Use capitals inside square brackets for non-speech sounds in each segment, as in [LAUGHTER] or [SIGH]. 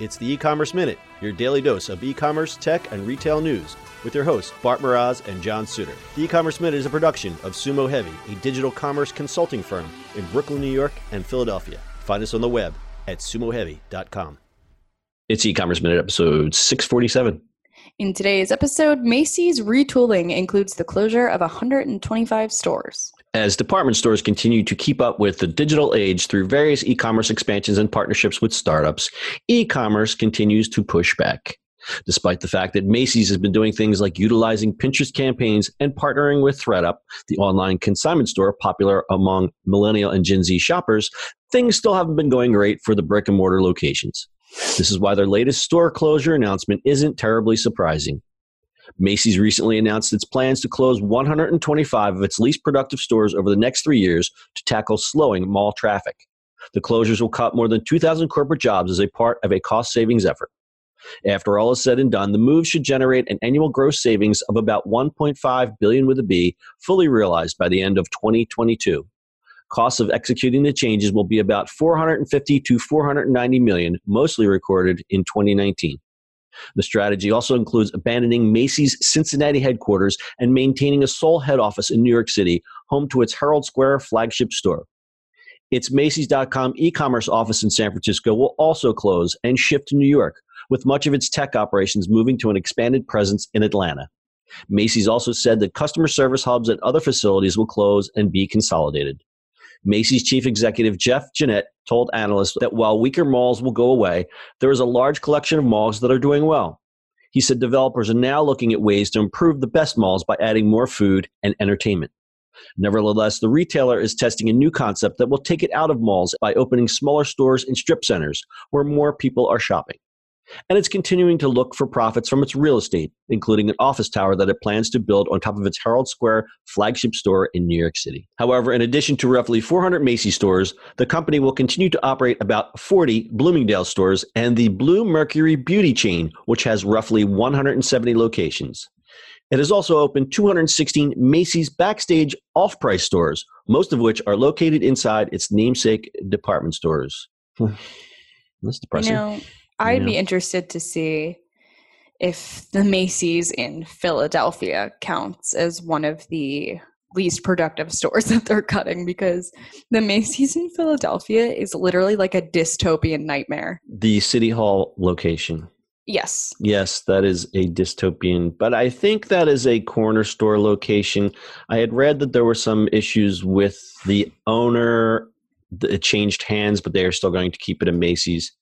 It's the e-commerce minute, your daily dose of e-commerce, tech, and retail news with your hosts Bart Mroz and John Suder. The e-commerce minute is a production of Sumo Heavy, a digital commerce consulting firm in Brooklyn, New York, and Philadelphia. Find us on the web at sumoheavy.com. It's e-commerce minute episode 647. In today's episode, Macy's retooling includes the closure of 125 stores. As department stores continue to keep up with the digital age through various e commerce expansions and partnerships with startups, e commerce continues to push back. Despite the fact that Macy's has been doing things like utilizing Pinterest campaigns and partnering with ThredUp, the online consignment store popular among millennial and Gen Z shoppers, things still haven't been going great for the brick and mortar locations. This is why their latest store closure announcement isn't terribly surprising. Macy's recently announced its plans to close 125 of its least productive stores over the next three years to tackle slowing mall traffic. The closures will cut more than 2,000 corporate jobs as a part of a cost savings effort. After all is said and done, the move should generate an annual gross savings of about 1.5 billion with a B, fully realized by the end of 2022. Costs of executing the changes will be about 450 to 490 million, mostly recorded in 2019. The strategy also includes abandoning Macy's Cincinnati headquarters and maintaining a sole head office in New York City, home to its Herald Square flagship store. Its Macy's.com e commerce office in San Francisco will also close and shift to New York, with much of its tech operations moving to an expanded presence in Atlanta. Macy's also said that customer service hubs at other facilities will close and be consolidated. Macy's chief executive Jeff Gennette told analysts that while weaker malls will go away, there is a large collection of malls that are doing well. He said developers are now looking at ways to improve the best malls by adding more food and entertainment. Nevertheless, the retailer is testing a new concept that will take it out of malls by opening smaller stores in strip centers where more people are shopping and it's continuing to look for profits from its real estate, including an office tower that it plans to build on top of its Herald Square flagship store in New York City. However, in addition to roughly 400 Macy's stores, the company will continue to operate about 40 Bloomingdale stores and the Bluemercury beauty chain, which has roughly 170 locations. It has also opened 216 Macy's backstage off price stores, most of which are located inside its namesake department stores. Hmm. That's depressing. You know, I'd yeah. be interested to see if the Macy's in Philadelphia counts as one of the least productive stores [LAUGHS] that they're cutting because the Macy's in Philadelphia is literally like a dystopian nightmare. The City Hall location. Yes. Yes, that is a dystopian, but I think that is a corner store location. I had read that there were some issues with the owner. It changed hands, but they are still going to keep it a Macy's.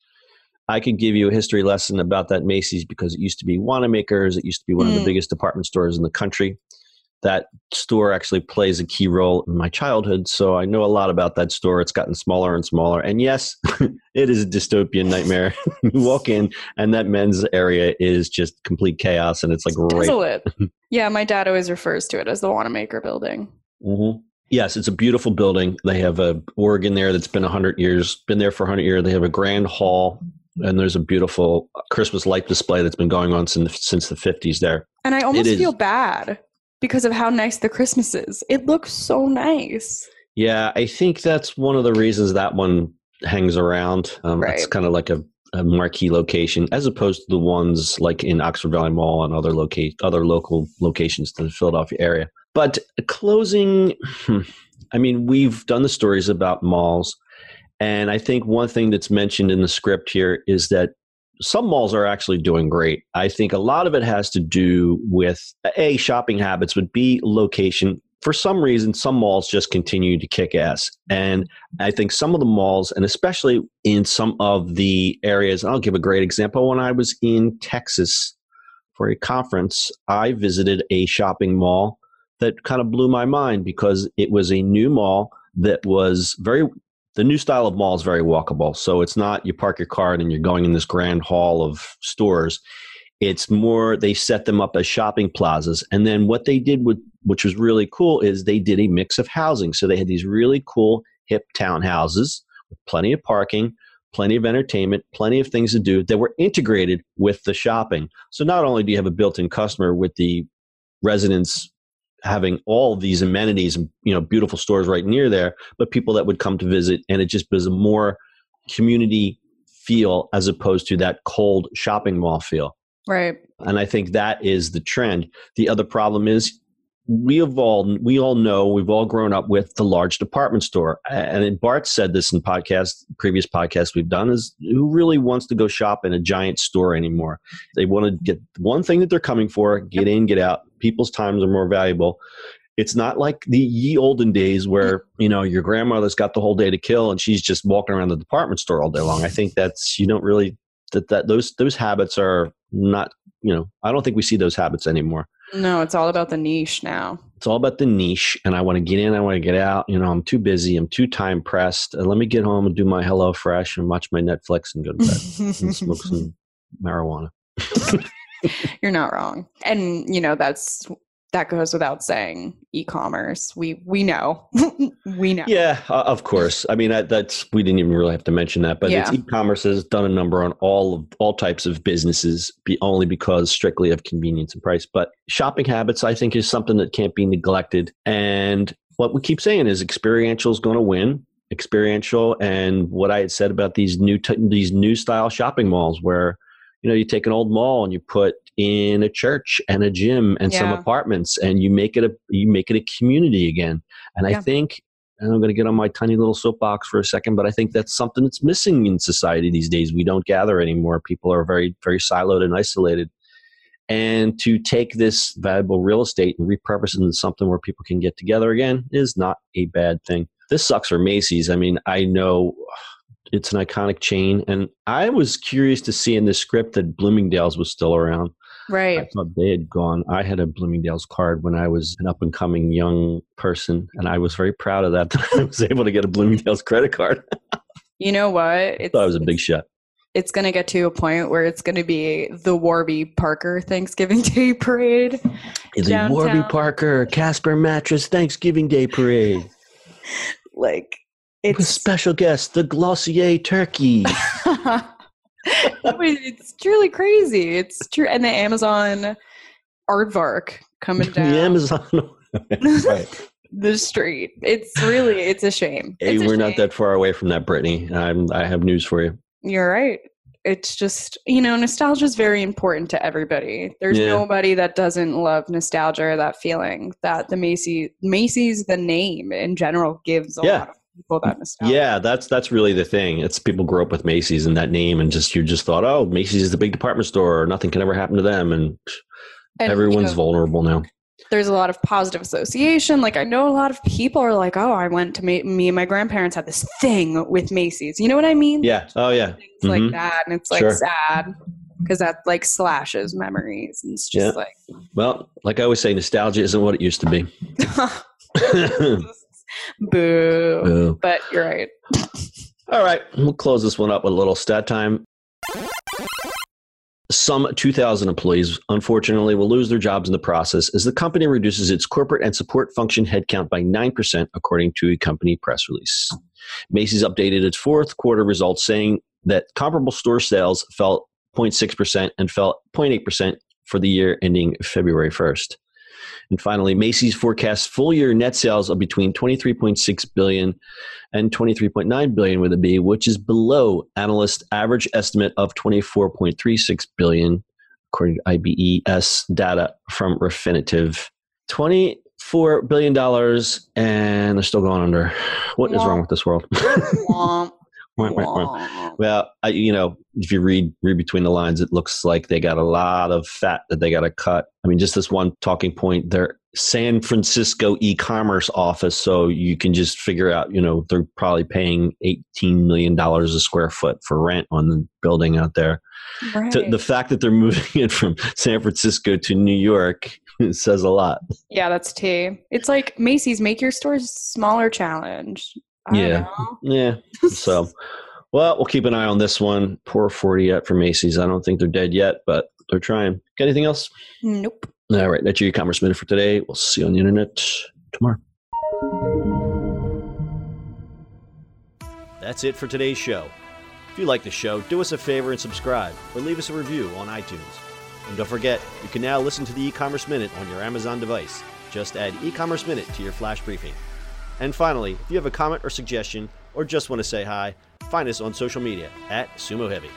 I could give you a history lesson about that Macy's because it used to be Wanamaker's. It used to be one mm. of the mm. biggest department stores in the country. That store actually plays a key role in my childhood, so I know a lot about that store. It's gotten smaller and smaller, and yes, [LAUGHS] it is a dystopian nightmare. [LAUGHS] you walk in, and that men's area is just complete chaos, and it's like right. [LAUGHS] Yeah, my dad always refers to it as the Wanamaker Building. Mm-hmm. Yes, it's a beautiful building. They have a org in there that's been 100 years, been there for 100 years. They have a grand hall and there's a beautiful Christmas light display that's been going on since since the 50s there. And I almost feel bad because of how nice the Christmas is. It looks so nice. Yeah, I think that's one of the reasons that one hangs around. Um, right. It's kind of like a, a, marquee location as opposed to the ones like in Oxford Valley Mall and other locate other local locations to the Philadelphia area. But closing, hmm, I mean, we've done the stories about malls and I think one thing that's mentioned in the script here is that some malls are actually doing great. I think a lot of it has to do with A, shopping habits, but B, location. For some reason, some malls just continue to kick ass. And I think some of the malls, and especially in some of the areas, I'll give a great example. When I was in Texas for a conference, I visited a shopping mall that kind of blew my mind because it was a new mall that was very the new style of mall is very walkable. So it's not you park your car and you're going in this grand hall of stores. It's more they set them up as shopping plazas. And then what they did with which was really cool is they did a mix of housing. So they had these really cool hip townhouses with plenty of parking, plenty of entertainment, plenty of things to do that were integrated with the shopping. So not only do you have a built-in customer with the residents having all these amenities and you know beautiful stores right near there but people that would come to visit and it just was a more community feel as opposed to that cold shopping mall feel. Right. And I think that is the trend. The other problem is we have all we all know we've all grown up with the large department store. And bart said this in podcast previous podcasts we've done is who really wants to go shop in a giant store anymore? They want to get one thing that they're coming for get in get out. People's times are more valuable. It's not like the ye olden days where you know your grandmother's got the whole day to kill and she's just walking around the department store all day long. I think that's you don't really that that those those habits are not you know i don't think we see those habits anymore no, it's all about the niche now. It's all about the niche, and I want to get in. I want to get out. You know, I'm too busy. I'm too time pressed. Uh, let me get home and do my HelloFresh and watch my Netflix and go to bed and smoke [LAUGHS] some marijuana. [LAUGHS] You're not wrong, and you know that's that goes without saying e-commerce we we know. [LAUGHS] We know. Yeah uh, of course. I mean that, that's we didn't even really have to mention that but yeah. e-commerce has done a number on all of all types of businesses be, only because strictly of convenience and price but shopping habits i think is something that can't be neglected. And what we keep saying is experiential is going to win. Experiential and what i had said about these new t- these new style shopping malls where you know you take an old mall and you put in a church and a gym and yeah. some apartments and you make it a you make it a community again. And yeah. i think and i'm going to get on my tiny little soapbox for a second but i think that's something that's missing in society these days. We don't gather anymore. People are very very siloed and isolated. And to take this valuable real estate and repurpose it into something where people can get together again is not a bad thing. This sucks for macy's. I mean i know it's an iconic chain and i was curious to see in the script that bloomingdale's was still around Right. I thought they had gone. I had a Bloomingdale's card when I was an up and coming young person, and I was very proud of that. [LAUGHS] That I was able to get a Bloomingdale's credit card. [LAUGHS] you know what? It's, I thought it was a big shot. It's going to get to a point where it's going to be the Warby Parker Thanksgiving [LAUGHS] Day Parade. The. Warby Parker Casper Mattress Thanksgiving Day Parade. like, it's With special guest, the Glossier Turkey. [LAUGHS] [LAUGHS] it's truly crazy. It's true. And the Amazon aardvark coming down. the Amazon. [LAUGHS] right. the street. It's really, it's a shame. Hey, it's we're shame. not that far away from that, Brittany. I'm, I have news for you. You're right. It's just, you know, nostalgia is very important to everybody. There's yeah. nobody that doesn't love nostalgia or that feeling that the Macy's, Macy's, the name in general gives a yeah. lot of people that nostalgia. Yeah, that's that's really the thing. It's people grow up with Macy's and that name, and just you just thought, oh, Macy's is the big department store, nothing can ever happen to them, and, and everyone's you know, vulnerable now. There's a lot of positive association. Like I know a lot of people are like, oh, I went to Ma- me and my grandparents had this thing with Macy's. You know what I mean? Yeah. Oh yeah. Things mm-hmm. like that, and it's like sure. sad because that like slashes memories and it's just yeah. like well like i always say nostalgia isn't what it used to be [LAUGHS] [LAUGHS] [LAUGHS] [LAUGHS] Boo. Boo. But you're right. All right, we'll close this one up with a little stat time. Some 2,000 employees, unfortunately, will lose their jobs in the process as the company reduces its corporate and support function headcount by 9%, according to a company press release. Macy's updated its fourth quarter results, saying that comparable store sales fell 0.6% and fell 0.8% for the year ending February 1st. And finally, Macy's forecasts full year net sales of between 23.6 billion and 23.9 billion with a B, which is below analyst average estimate of 24.36 billion, according to IBES data from Refinitiv. 24 billion dollars and they're still going under. What is wrong with this world? [LAUGHS] well, I, you know, if you read read between the lines, it looks like they got a lot of fat that they got to cut. I mean, just this one talking point, their San Francisco e-commerce office, so you can just figure out, you know, they're probably paying eighteen million dollars a square foot for rent on the building out there. Right. The fact that they're [LAUGHS] moving it from San Francisco to New York says a lot. Yeah, that's tea. It's like Macy's, make your stores smaller challenge yeah, yeah. [LAUGHS] so, well, we'll keep an eye on this one. Poor forty yet for Macy's. I don't think they're dead yet, but they're trying. Got anything else? Nope. All right, that's your e-commerce minute for today. We'll see you on the internet tomorrow. That's it for today's show. If you like the show, do us a favor and subscribe or leave us a review on iTunes. And don't forget, you can now listen to the e-commerce minute on your Amazon device. Just add e-commerce minute to your flash briefing. And finally, if you have a comment or suggestion, or just want to say hi, Find us on social media at Sumo Heavy.